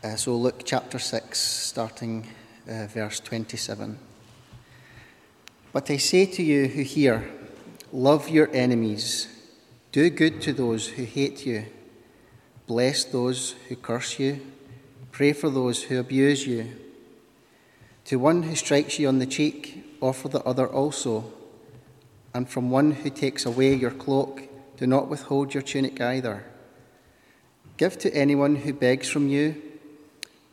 Uh, so, Luke chapter 6, starting uh, verse 27. But I say to you who hear, love your enemies, do good to those who hate you, bless those who curse you, pray for those who abuse you. To one who strikes you on the cheek, offer the other also, and from one who takes away your cloak, do not withhold your tunic either. Give to anyone who begs from you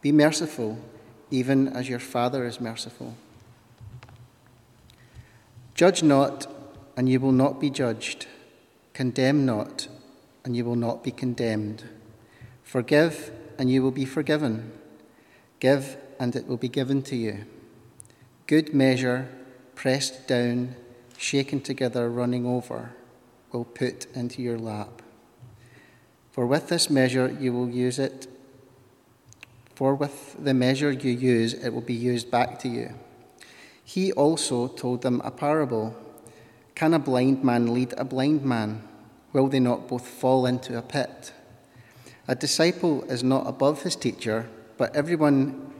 Be merciful, even as your Father is merciful. Judge not, and you will not be judged. Condemn not, and you will not be condemned. Forgive, and you will be forgiven. Give, and it will be given to you. Good measure, pressed down, shaken together, running over, will put into your lap. For with this measure you will use it for with the measure you use, it will be used back to you. He also told them a parable Can a blind man lead a blind man? Will they not both fall into a pit? A disciple is not above his teacher, but everyone,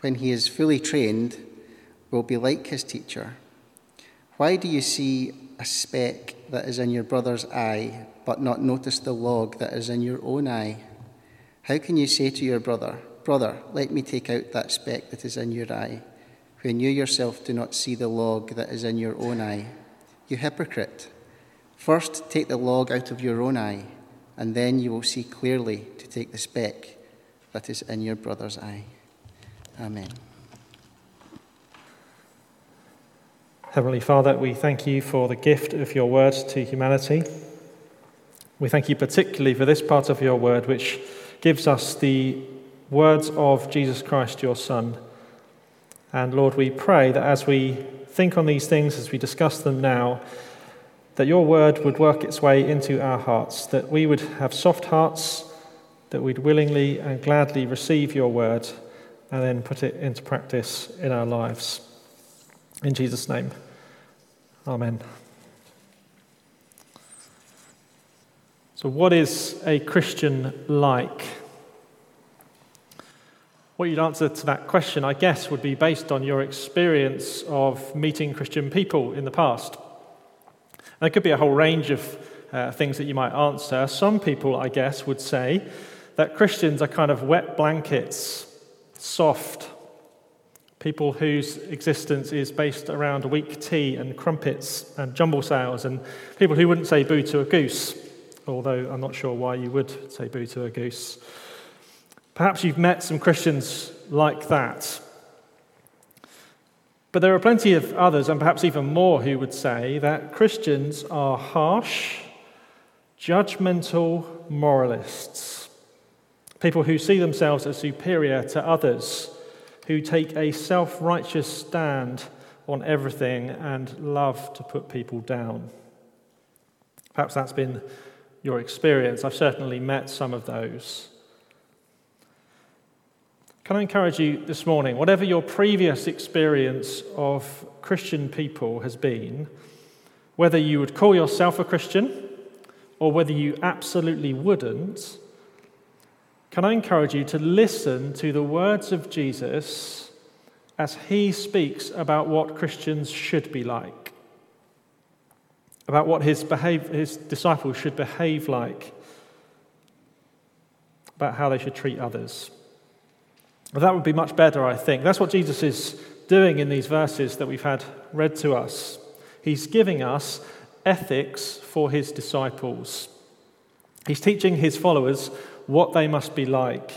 when he is fully trained, will be like his teacher. Why do you see a speck that is in your brother's eye, but not notice the log that is in your own eye? How can you say to your brother, Brother, let me take out that speck that is in your eye, when you yourself do not see the log that is in your own eye. You hypocrite! First take the log out of your own eye, and then you will see clearly to take the speck that is in your brother's eye. Amen. Heavenly Father, we thank you for the gift of your word to humanity. We thank you particularly for this part of your word, which gives us the words of Jesus Christ, your Son. And Lord, we pray that as we think on these things, as we discuss them now, that your word would work its way into our hearts, that we would have soft hearts, that we'd willingly and gladly receive your word and then put it into practice in our lives. In Jesus' name, Amen. So, what is a Christian like? What you'd answer to that question, I guess, would be based on your experience of meeting Christian people in the past. There could be a whole range of uh, things that you might answer. Some people, I guess, would say that Christians are kind of wet blankets, soft, people whose existence is based around weak tea and crumpets and jumble sales, and people who wouldn't say boo to a goose, although I'm not sure why you would say boo to a goose. Perhaps you've met some Christians like that. But there are plenty of others, and perhaps even more, who would say that Christians are harsh, judgmental moralists. People who see themselves as superior to others, who take a self righteous stand on everything and love to put people down. Perhaps that's been your experience. I've certainly met some of those. Can I encourage you this morning, whatever your previous experience of Christian people has been, whether you would call yourself a Christian or whether you absolutely wouldn't, can I encourage you to listen to the words of Jesus as he speaks about what Christians should be like, about what his, behave, his disciples should behave like, about how they should treat others. Well, that would be much better, I think. That's what Jesus is doing in these verses that we've had read to us. He's giving us ethics for his disciples. He's teaching his followers what they must be like.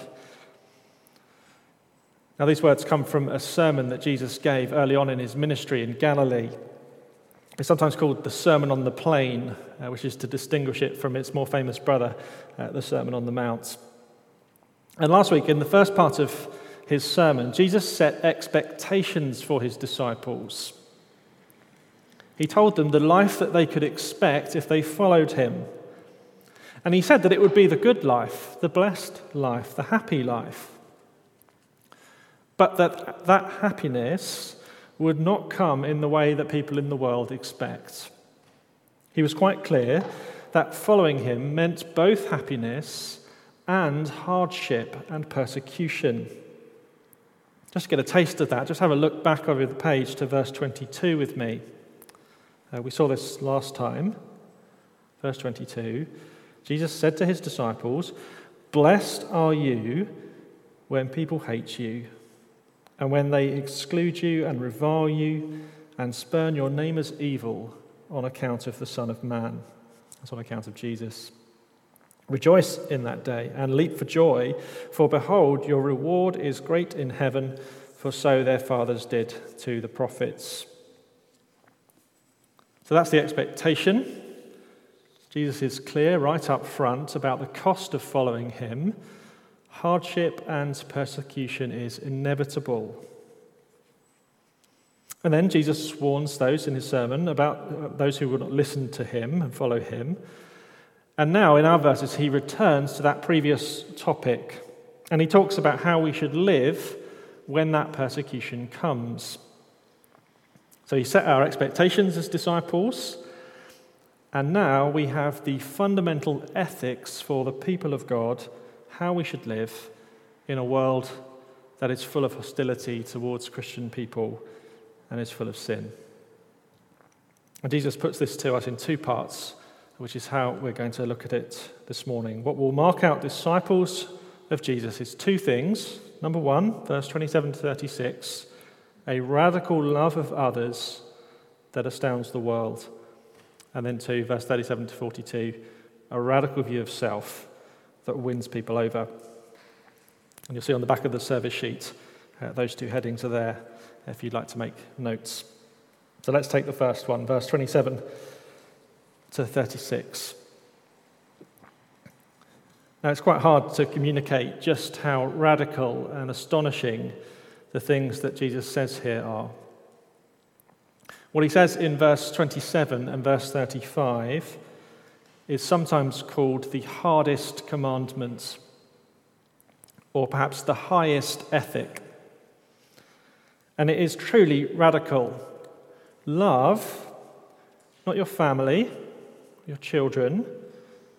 Now, these words come from a sermon that Jesus gave early on in his ministry in Galilee. It's sometimes called the Sermon on the Plain, uh, which is to distinguish it from its more famous brother, uh, the Sermon on the Mount. And last week, in the first part of his sermon, Jesus set expectations for his disciples. He told them the life that they could expect if they followed him. And he said that it would be the good life, the blessed life, the happy life. But that that happiness would not come in the way that people in the world expect. He was quite clear that following him meant both happiness and hardship and persecution. Just get a taste of that. Just have a look back over the page to verse 22 with me. Uh, we saw this last time. Verse 22 Jesus said to his disciples, Blessed are you when people hate you and when they exclude you and revile you and spurn your name as evil on account of the Son of Man, that's on account of Jesus. Rejoice in that day and leap for joy, for behold, your reward is great in heaven, for so their fathers did to the prophets. So that's the expectation. Jesus is clear right up front about the cost of following him hardship and persecution is inevitable. And then Jesus warns those in his sermon about uh, those who will not listen to him and follow him. And now, in our verses, he returns to that previous topic and he talks about how we should live when that persecution comes. So he set our expectations as disciples, and now we have the fundamental ethics for the people of God how we should live in a world that is full of hostility towards Christian people and is full of sin. And Jesus puts this to us in two parts, which is how we're going to look at it this morning. What will mark out disciples of Jesus is two things. Number one, verse 27 to 36, a radical love of others that astounds the world. And then two, verse 37 to 42, a radical view of self that wins people over. And you'll see on the back of the service sheet, uh, those two headings are there if you'd like to make notes. So let's take the first one, verse 27 to 36. Now, it's quite hard to communicate just how radical and astonishing the things that Jesus says here are. What he says in verse 27 and verse 35 is sometimes called the hardest commandment, or perhaps the highest ethic. And it is truly radical. Love, not your family, your children,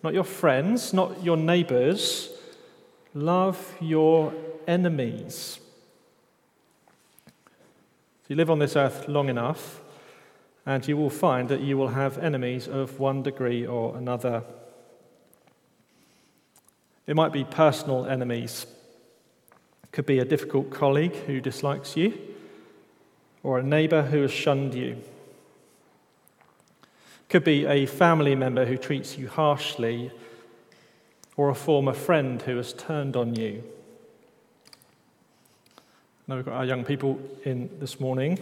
not your friends, not your neighbors. Love your enemies. If you live on this earth long enough, and you will find that you will have enemies of one degree or another. It might be personal enemies. It could be a difficult colleague who dislikes you, or a neighbor who has shunned you. Could be a family member who treats you harshly, or a former friend who has turned on you. Now we've got our young people in this morning.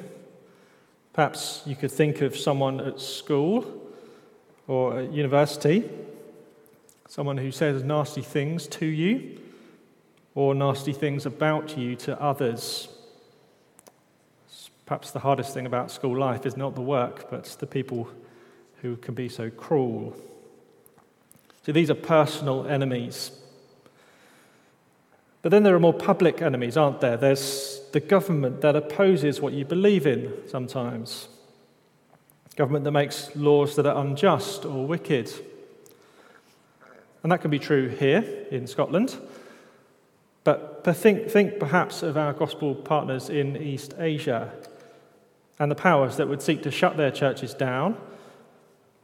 Perhaps you could think of someone at school or at university, someone who says nasty things to you or nasty things about you to others. Perhaps the hardest thing about school life is not the work, but the people who can be so cruel. So these are personal enemies. But then there are more public enemies, aren't there? There's the government that opposes what you believe in sometimes. Government that makes laws that are unjust or wicked. And that can be true here in Scotland. But think, think perhaps of our gospel partners in East Asia and the powers that would seek to shut their churches down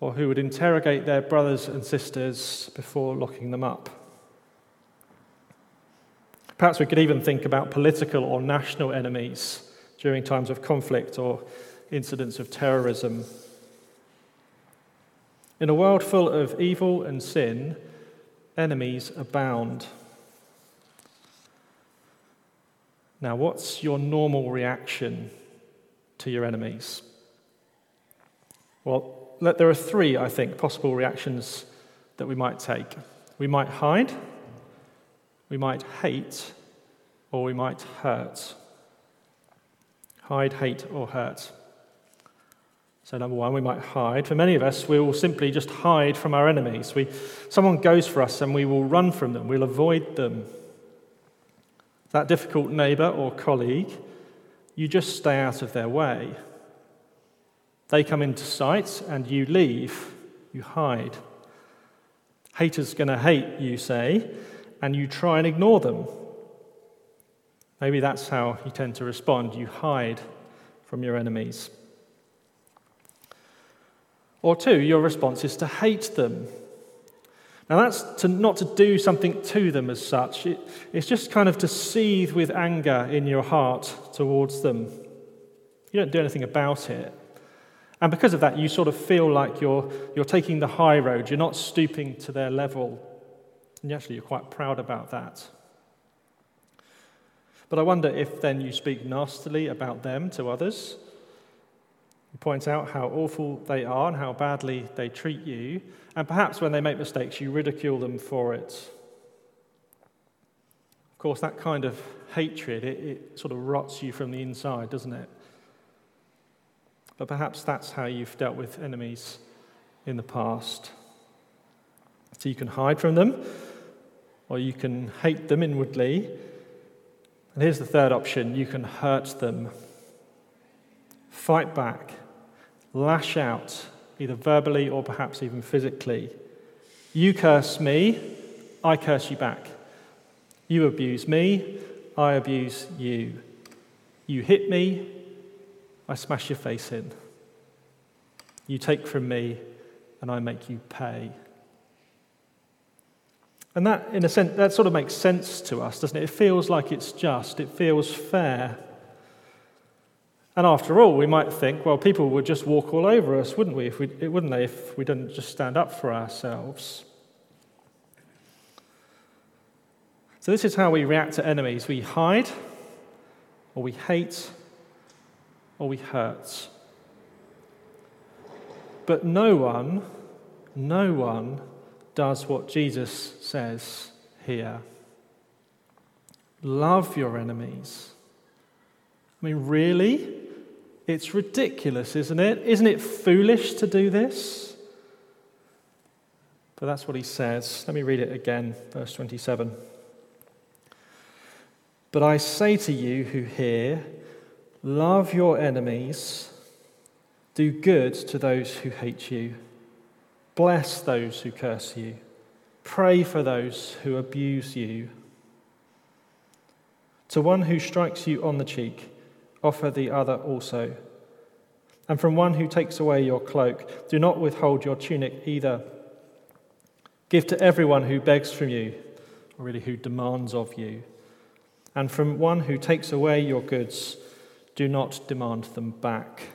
or who would interrogate their brothers and sisters before locking them up. Perhaps we could even think about political or national enemies during times of conflict or incidents of terrorism. In a world full of evil and sin, enemies abound. Now, what's your normal reaction to your enemies? Well, there are three, I think, possible reactions that we might take. We might hide, we might hate, or we might hurt. Hide, hate, or hurt. So, number one, we might hide. For many of us, we will simply just hide from our enemies. We, someone goes for us and we will run from them, we'll avoid them. That difficult neighbour or colleague, you just stay out of their way. They come into sight and you leave, you hide. Haters going to hate, you say, and you try and ignore them. Maybe that's how you tend to respond. You hide from your enemies. Or two, your response is to hate them. Now, that's to, not to do something to them as such, it, it's just kind of to seethe with anger in your heart towards them. You don't do anything about it. And because of that, you sort of feel like you're, you're taking the high road, you're not stooping to their level. And actually, you're quite proud about that. But I wonder if then you speak nastily about them to others. You point out how awful they are and how badly they treat you. And perhaps when they make mistakes, you ridicule them for it. Of course, that kind of hatred, it, it sort of rots you from the inside, doesn't it? But perhaps that's how you've dealt with enemies in the past. So you can hide from them, or you can hate them inwardly. And here's the third option you can hurt them. Fight back, lash out, either verbally or perhaps even physically. You curse me, I curse you back. You abuse me, I abuse you. You hit me, I smash your face in. You take from me, and I make you pay. And that, in a sense, that sort of makes sense to us, doesn't it? It feels like it's just, it feels fair. And after all, we might think, well, people would just walk all over us, wouldn't we? If we wouldn't they, if we didn't just stand up for ourselves? So, this is how we react to enemies we hide, or we hate, or we hurt. But no one, no one does what Jesus says here love your enemies. I mean, really? It's ridiculous, isn't it? Isn't it foolish to do this? But that's what he says. Let me read it again, verse 27. But I say to you who hear, Love your enemies, do good to those who hate you, bless those who curse you, pray for those who abuse you. To one who strikes you on the cheek, offer the other also. And from one who takes away your cloak, do not withhold your tunic either. Give to everyone who begs from you, or really who demands of you. And from one who takes away your goods, do not demand them back.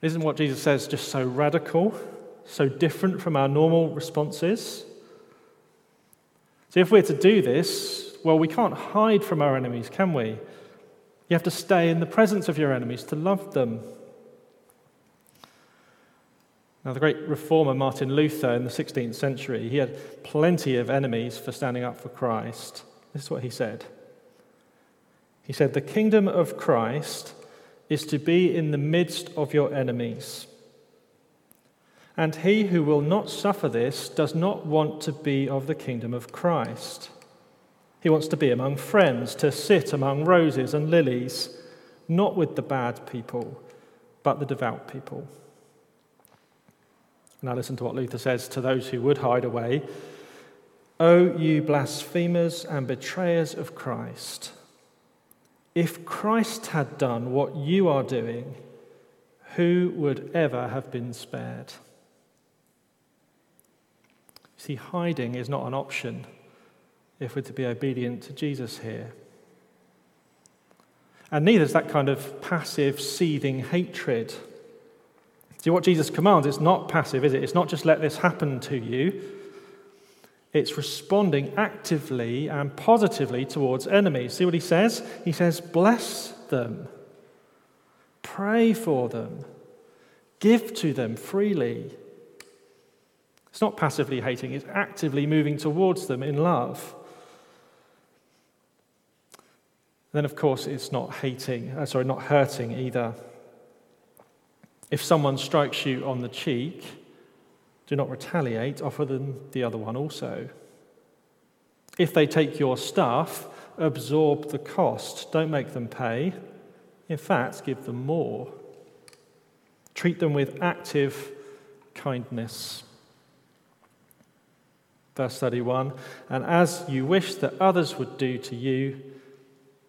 Isn't what Jesus says just so radical, so different from our normal responses? So, if we're to do this, well, we can't hide from our enemies, can we? You have to stay in the presence of your enemies to love them. Now, the great reformer Martin Luther in the 16th century, he had plenty of enemies for standing up for Christ. This is what he said. He said, The kingdom of Christ is to be in the midst of your enemies. And he who will not suffer this does not want to be of the kingdom of Christ. He wants to be among friends, to sit among roses and lilies, not with the bad people, but the devout people. Now, listen to what Luther says to those who would hide away. O you blasphemers and betrayers of Christ. If Christ had done what you are doing, who would ever have been spared? See, hiding is not an option if we're to be obedient to Jesus here. And neither is that kind of passive, seething hatred. See, what Jesus commands is not passive, is it? It's not just let this happen to you. It's responding actively and positively towards enemies. See what he says? He says, bless them, pray for them, give to them freely. It's not passively hating, it's actively moving towards them in love. Then, of course, it's not hating, uh, sorry, not hurting either. If someone strikes you on the cheek, do not retaliate, offer them the other one also. If they take your stuff, absorb the cost. Don't make them pay. In fact, give them more. Treat them with active kindness. Verse 31 And as you wish that others would do to you,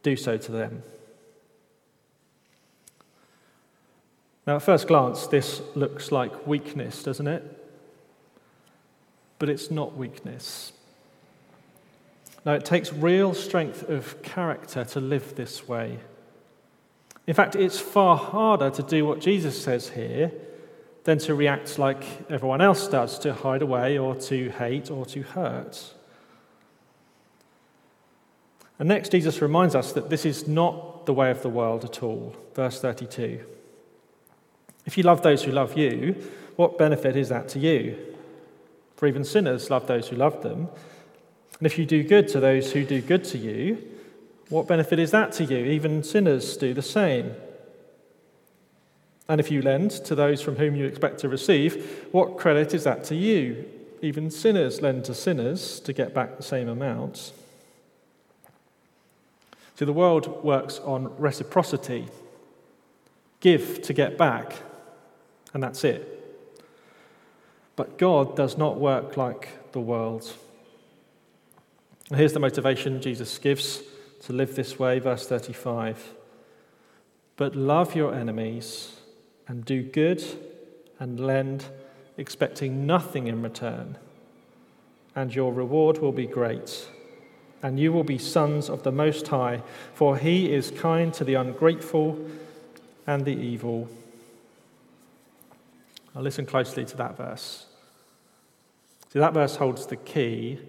do so to them. Now, at first glance, this looks like weakness, doesn't it? But it's not weakness. Now, it takes real strength of character to live this way. In fact, it's far harder to do what Jesus says here than to react like everyone else does, to hide away or to hate or to hurt. And next, Jesus reminds us that this is not the way of the world at all. Verse 32. If you love those who love you, what benefit is that to you? For even sinners love those who love them. And if you do good to those who do good to you, what benefit is that to you? Even sinners do the same. And if you lend to those from whom you expect to receive, what credit is that to you? Even sinners lend to sinners to get back the same amount. See, the world works on reciprocity give to get back, and that's it. But God does not work like the world. Here's the motivation Jesus gives to live this way, verse 35. But love your enemies and do good and lend, expecting nothing in return, and your reward will be great. And you will be sons of the Most High, for he is kind to the ungrateful and the evil. Now, listen closely to that verse. See, that verse holds the key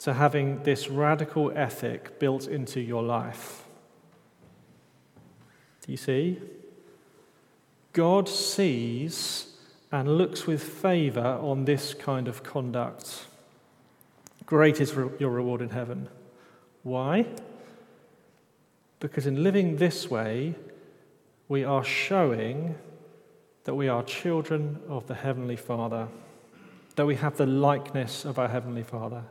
to having this radical ethic built into your life. Do you see? God sees and looks with favor on this kind of conduct. Great is your reward in heaven. Why? Because in living this way, we are showing that we are children of the Heavenly Father that we have the likeness of our Heavenly Father.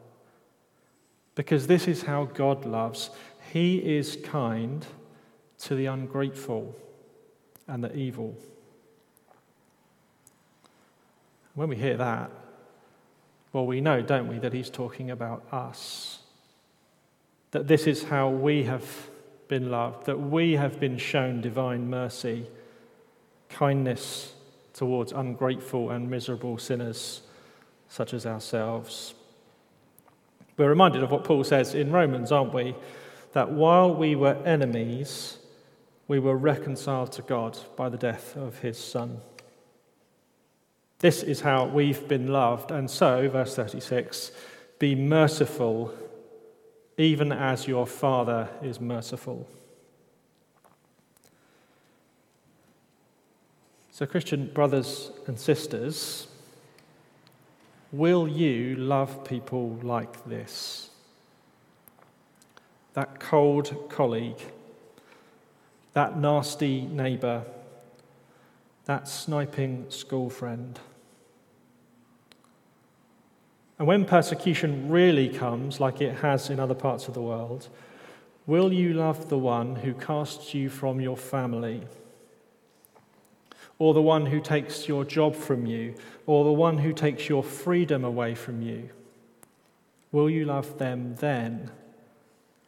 Because this is how God loves. He is kind to the ungrateful and the evil. When we hear that, well, we know, don't we, that he's talking about us. That this is how we have been loved, that we have been shown divine mercy, kindness towards ungrateful and miserable sinners such as ourselves. We're reminded of what Paul says in Romans, aren't we? That while we were enemies, we were reconciled to God by the death of his Son. This is how we've been loved. And so, verse 36, be merciful, even as your Father is merciful. So, Christian brothers and sisters, Will you love people like this? That cold colleague, that nasty neighbour, that sniping school friend. And when persecution really comes, like it has in other parts of the world, will you love the one who casts you from your family? Or the one who takes your job from you, or the one who takes your freedom away from you? Will you love them then,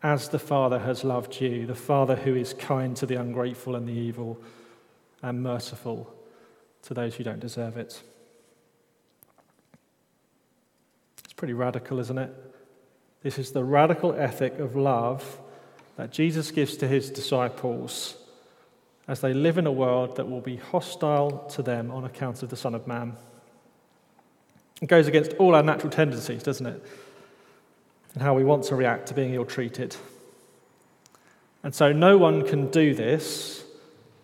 as the Father has loved you, the Father who is kind to the ungrateful and the evil, and merciful to those who don't deserve it? It's pretty radical, isn't it? This is the radical ethic of love that Jesus gives to his disciples as they live in a world that will be hostile to them on account of the Son of Man. It goes against all our natural tendencies, doesn't it? And how we want to react to being ill treated. And so no one can do this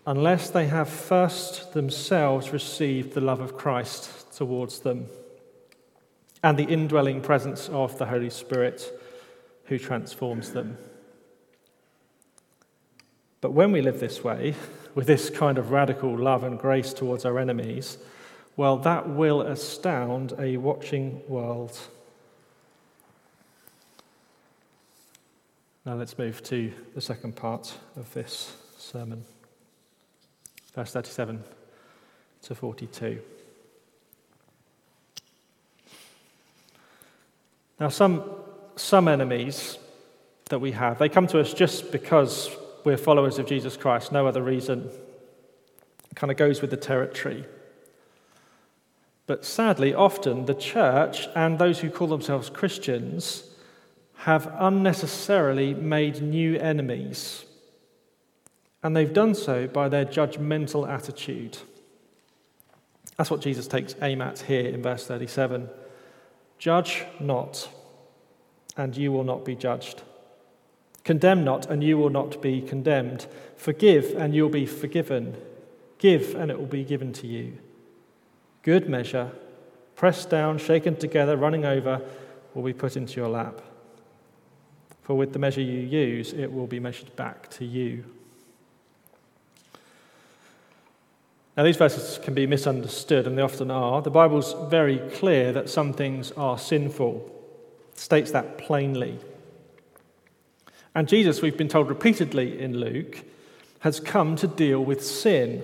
unless they have first themselves received the love of Christ towards them and the indwelling presence of the Holy Spirit who transforms them. But when we live this way, with this kind of radical love and grace towards our enemies, well, that will astound a watching world. Now let's move to the second part of this sermon, verse 37 to 42. Now, some, some enemies that we have, they come to us just because we're followers of Jesus Christ, no other reason. It kind of goes with the territory. But sadly, often the church and those who call themselves Christians have unnecessarily made new enemies. And they've done so by their judgmental attitude. That's what Jesus takes aim at here in verse 37. Judge not, and you will not be judged. Condemn not, and you will not be condemned. Forgive, and you'll be forgiven. Give, and it will be given to you. Good measure, pressed down, shaken together, running over, will be put into your lap. For with the measure you use, it will be measured back to you. Now, these verses can be misunderstood, and they often are. The Bible's very clear that some things are sinful, it states that plainly. And Jesus, we've been told repeatedly in Luke, has come to deal with sin.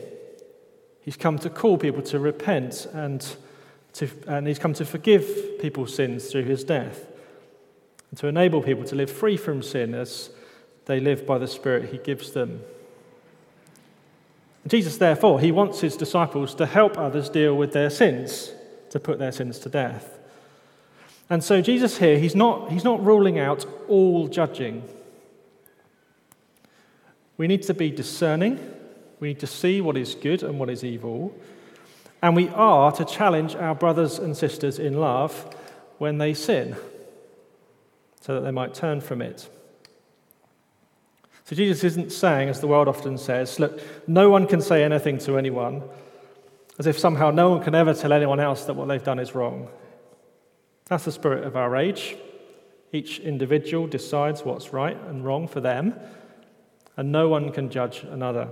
He's come to call people to repent and, to, and he's come to forgive people's sins through his death and to enable people to live free from sin as they live by the Spirit he gives them. Jesus, therefore, he wants his disciples to help others deal with their sins, to put their sins to death. And so, Jesus here, he's not, he's not ruling out all judging. We need to be discerning, we need to see what is good and what is evil, and we are to challenge our brothers and sisters in love when they sin, so that they might turn from it. So Jesus isn't saying, as the world often says, look, no one can say anything to anyone, as if somehow no one can ever tell anyone else that what they've done is wrong. That's the spirit of our age. Each individual decides what's right and wrong for them, and no one can judge another.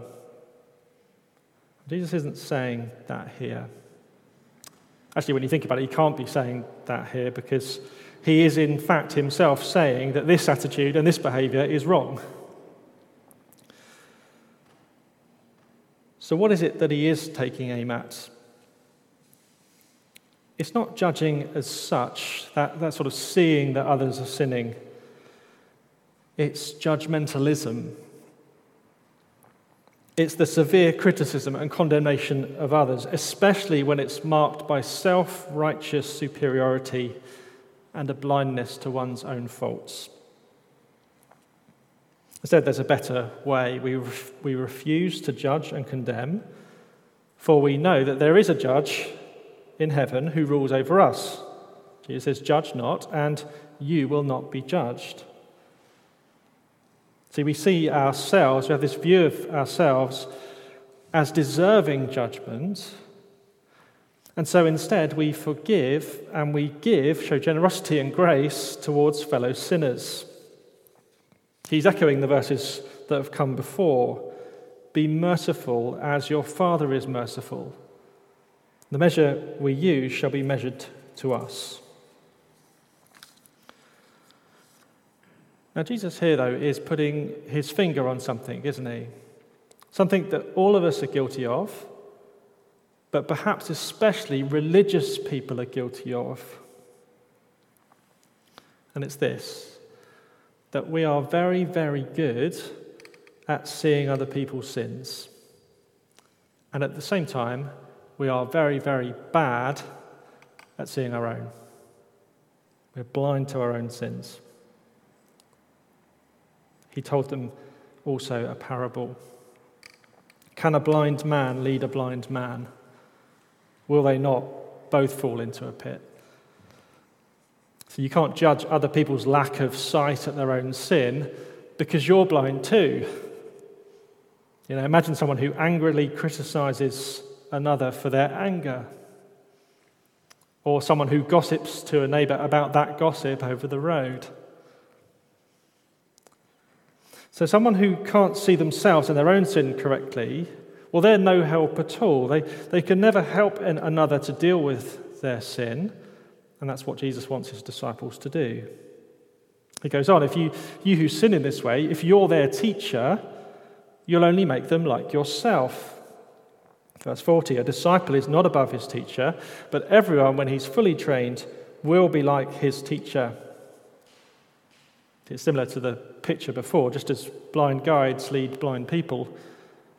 Jesus isn't saying that here. Actually, when you think about it, he can't be saying that here because he is, in fact, himself saying that this attitude and this behavior is wrong. So, what is it that he is taking aim at? It's not judging as such, that, that sort of seeing that others are sinning. It's judgmentalism. It's the severe criticism and condemnation of others, especially when it's marked by self righteous superiority and a blindness to one's own faults. Instead, there's a better way. We, ref- we refuse to judge and condemn, for we know that there is a judge in heaven who rules over us. Jesus says, Judge not, and you will not be judged. See, we see ourselves, we have this view of ourselves as deserving judgment. And so instead, we forgive and we give, show generosity and grace towards fellow sinners. He's echoing the verses that have come before Be merciful as your Father is merciful. The measure we use shall be measured to us. Now, Jesus here, though, is putting his finger on something, isn't he? Something that all of us are guilty of, but perhaps especially religious people are guilty of. And it's this that we are very, very good at seeing other people's sins. And at the same time, we are very, very bad at seeing our own. We're blind to our own sins. He told them also a parable. Can a blind man lead a blind man? Will they not both fall into a pit? So you can't judge other people's lack of sight at their own sin because you're blind too. You know, imagine someone who angrily criticizes another for their anger, or someone who gossips to a neighbor about that gossip over the road. So, someone who can't see themselves and their own sin correctly, well, they're no help at all. They, they can never help another to deal with their sin, and that's what Jesus wants his disciples to do. He goes on, if you, you who sin in this way, if you're their teacher, you'll only make them like yourself. Verse 40 A disciple is not above his teacher, but everyone, when he's fully trained, will be like his teacher. It's similar to the picture before, just as blind guides lead blind people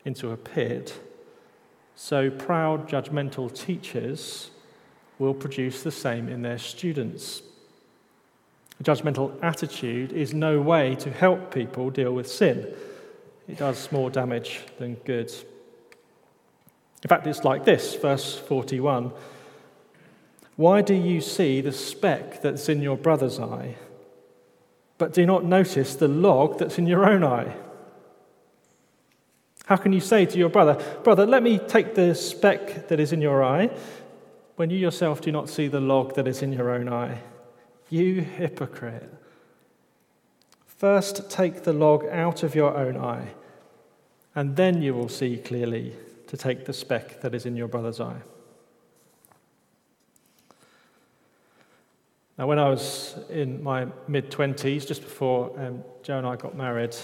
into a pit, so proud, judgmental teachers will produce the same in their students. A judgmental attitude is no way to help people deal with sin. It does more damage than good. In fact, it's like this, verse 41. Why do you see the speck that's in your brother's eye, but do not notice the log that's in your own eye? How can you say to your brother, Brother, let me take the speck that is in your eye, when you yourself do not see the log that is in your own eye? You hypocrite. First take the log out of your own eye, and then you will see clearly to take the speck that is in your brother's eye. Now, when I was in my mid 20s, just before um, Joe and I got married,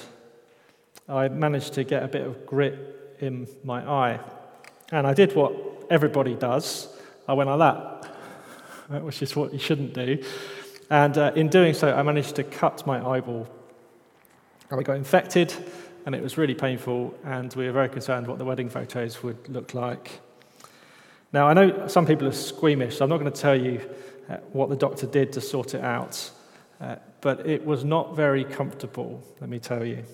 I managed to get a bit of grit in my eye. And I did what everybody does I went like that, which is what you shouldn't do. And uh, in doing so, I managed to cut my eyeball. I got infected, and it was really painful, and we were very concerned what the wedding photos would look like. Now, I know some people are squeamish, so I'm not going to tell you uh, what the doctor did to sort it out, uh, but it was not very comfortable, let me tell you.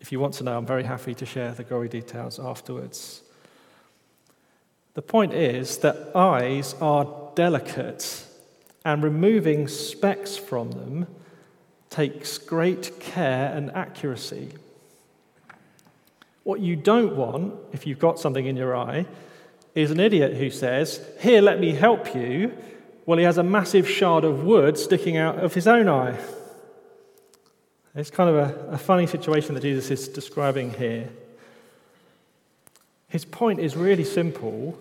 If you want to know, I'm very happy to share the gory details afterwards. The point is that eyes are delicate and removing specks from them takes great care and accuracy. What you don't want, if you've got something in your eye, is an idiot who says, Here, let me help you, well, he has a massive shard of wood sticking out of his own eye. It's kind of a, a funny situation that Jesus is describing here. His point is really simple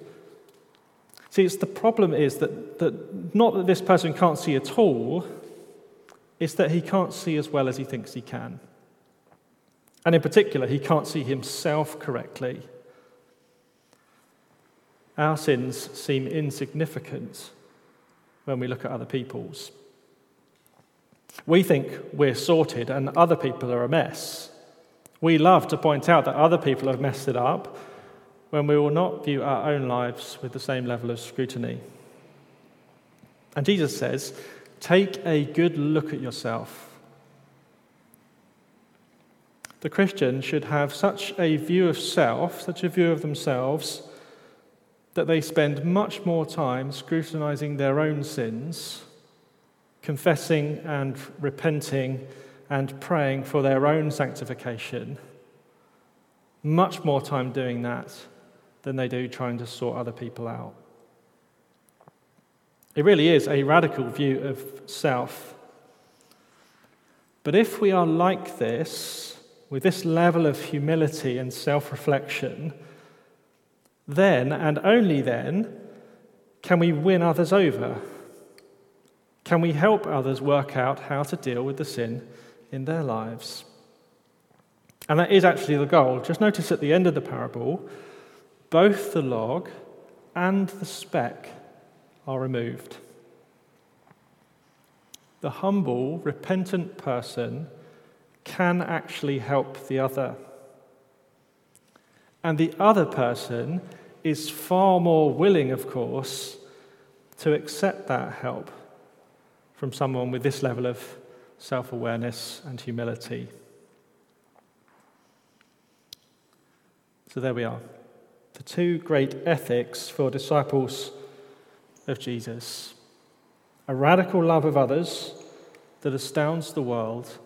See, it's the problem is that, that not that this person can't see at all, it's that he can't see as well as he thinks he can. And in particular, he can't see himself correctly. Our sins seem insignificant when we look at other people's. We think we're sorted and other people are a mess. We love to point out that other people have messed it up when we will not view our own lives with the same level of scrutiny. And Jesus says, Take a good look at yourself. The Christian should have such a view of self, such a view of themselves, that they spend much more time scrutinizing their own sins, confessing and repenting and praying for their own sanctification. Much more time doing that than they do trying to sort other people out. It really is a radical view of self. But if we are like this, with this level of humility and self reflection, then and only then can we win others over. Can we help others work out how to deal with the sin in their lives? And that is actually the goal. Just notice at the end of the parable, both the log and the speck are removed. The humble, repentant person can actually help the other. And the other person is far more willing, of course, to accept that help from someone with this level of self awareness, and humility. So there we are. The two great ethics for disciples of Jesus a radical love of others that astounds the world,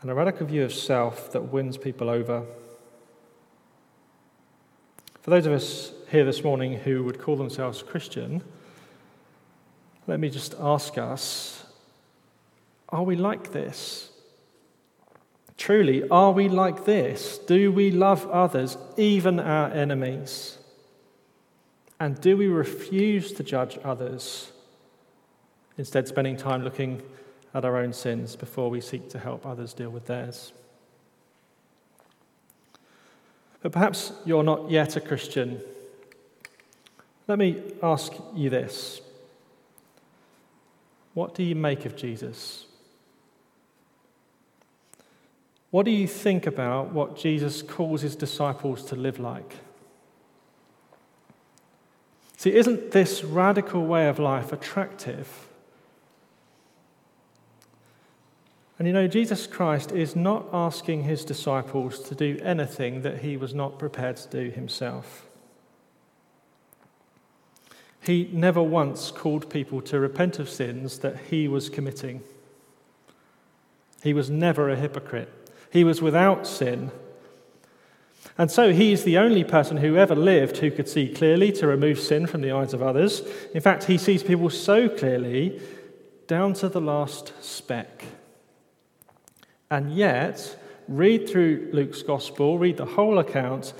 and a radical view of self that wins people over. For those of us here this morning who would call themselves Christian, let me just ask us are we like this? Truly, are we like this? Do we love others, even our enemies? And do we refuse to judge others, instead, spending time looking at our own sins before we seek to help others deal with theirs? But perhaps you're not yet a Christian. Let me ask you this What do you make of Jesus? What do you think about what Jesus calls his disciples to live like? See, isn't this radical way of life attractive? And you know, Jesus Christ is not asking his disciples to do anything that he was not prepared to do himself. He never once called people to repent of sins that he was committing. He was never a hypocrite. He was without sin. And so he is the only person who ever lived who could see clearly to remove sin from the eyes of others. In fact, he sees people so clearly down to the last speck. And yet, read through Luke's gospel, read the whole account,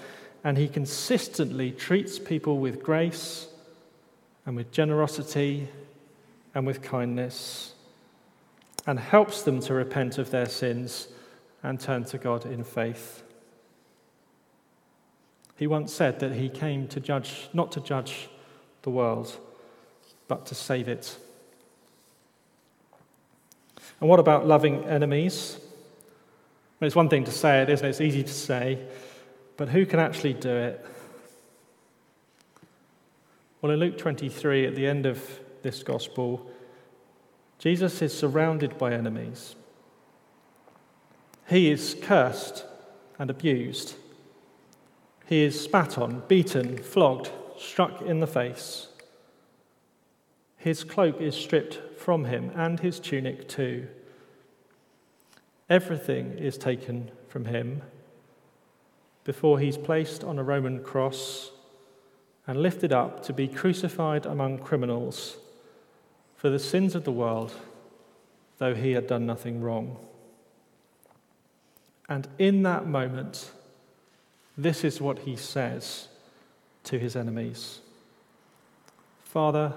and he consistently treats people with grace and with generosity and with kindness and helps them to repent of their sins and turn to God in faith. He once said that he came to judge, not to judge the world, but to save it. And what about loving enemies? Well, it's one thing to say it, isn't it? It's easy to say, but who can actually do it? Well, in Luke 23, at the end of this gospel, Jesus is surrounded by enemies. He is cursed and abused. He is spat on, beaten, flogged, struck in the face. His cloak is stripped from him, and his tunic too. Everything is taken from him before he's placed on a Roman cross and lifted up to be crucified among criminals for the sins of the world, though he had done nothing wrong. And in that moment, this is what he says to his enemies Father,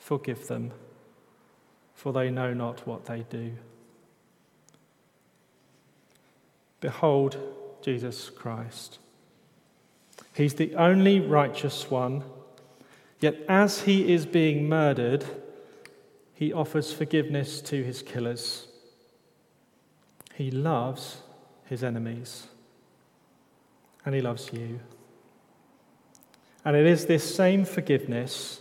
forgive them, for they know not what they do. Behold Jesus Christ. He's the only righteous one, yet as he is being murdered, he offers forgiveness to his killers. He loves his enemies. And he loves you. And it is this same forgiveness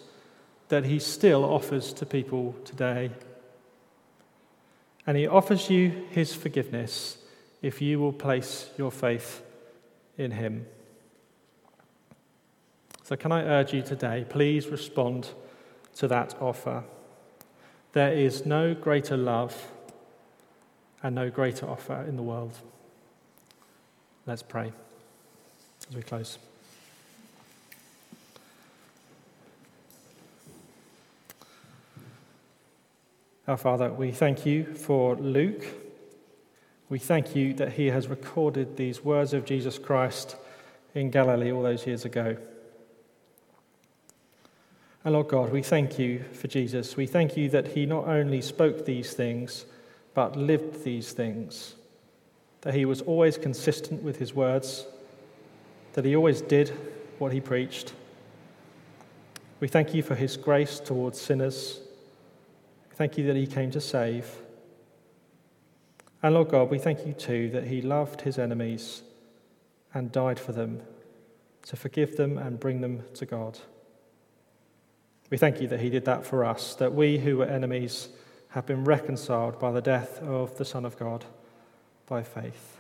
that he still offers to people today. And he offers you his forgiveness if you will place your faith in him. So, can I urge you today, please respond to that offer. There is no greater love and no greater offer in the world. Let's pray as we close. Our Father, we thank you for Luke. We thank you that he has recorded these words of Jesus Christ in Galilee all those years ago. And Lord God, we thank you for Jesus. We thank you that he not only spoke these things, but lived these things that he was always consistent with his words, that he always did what he preached. We thank you for his grace towards sinners. Thank you that he came to save. And Lord God, we thank you too that he loved his enemies and died for them to forgive them and bring them to God. We thank you that he did that for us, that we who were enemies have been reconciled by the death of the Son of God by faith.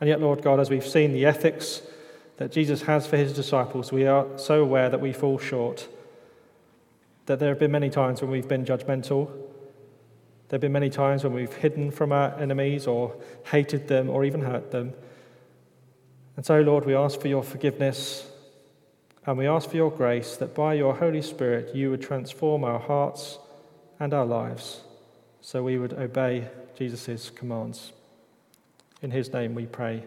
And yet, Lord God, as we've seen the ethics that Jesus has for his disciples, we are so aware that we fall short. That there have been many times when we've been judgmental. There have been many times when we've hidden from our enemies or hated them or even hurt them. And so, Lord, we ask for your forgiveness and we ask for your grace that by your Holy Spirit you would transform our hearts and our lives so we would obey Jesus' commands. In his name we pray.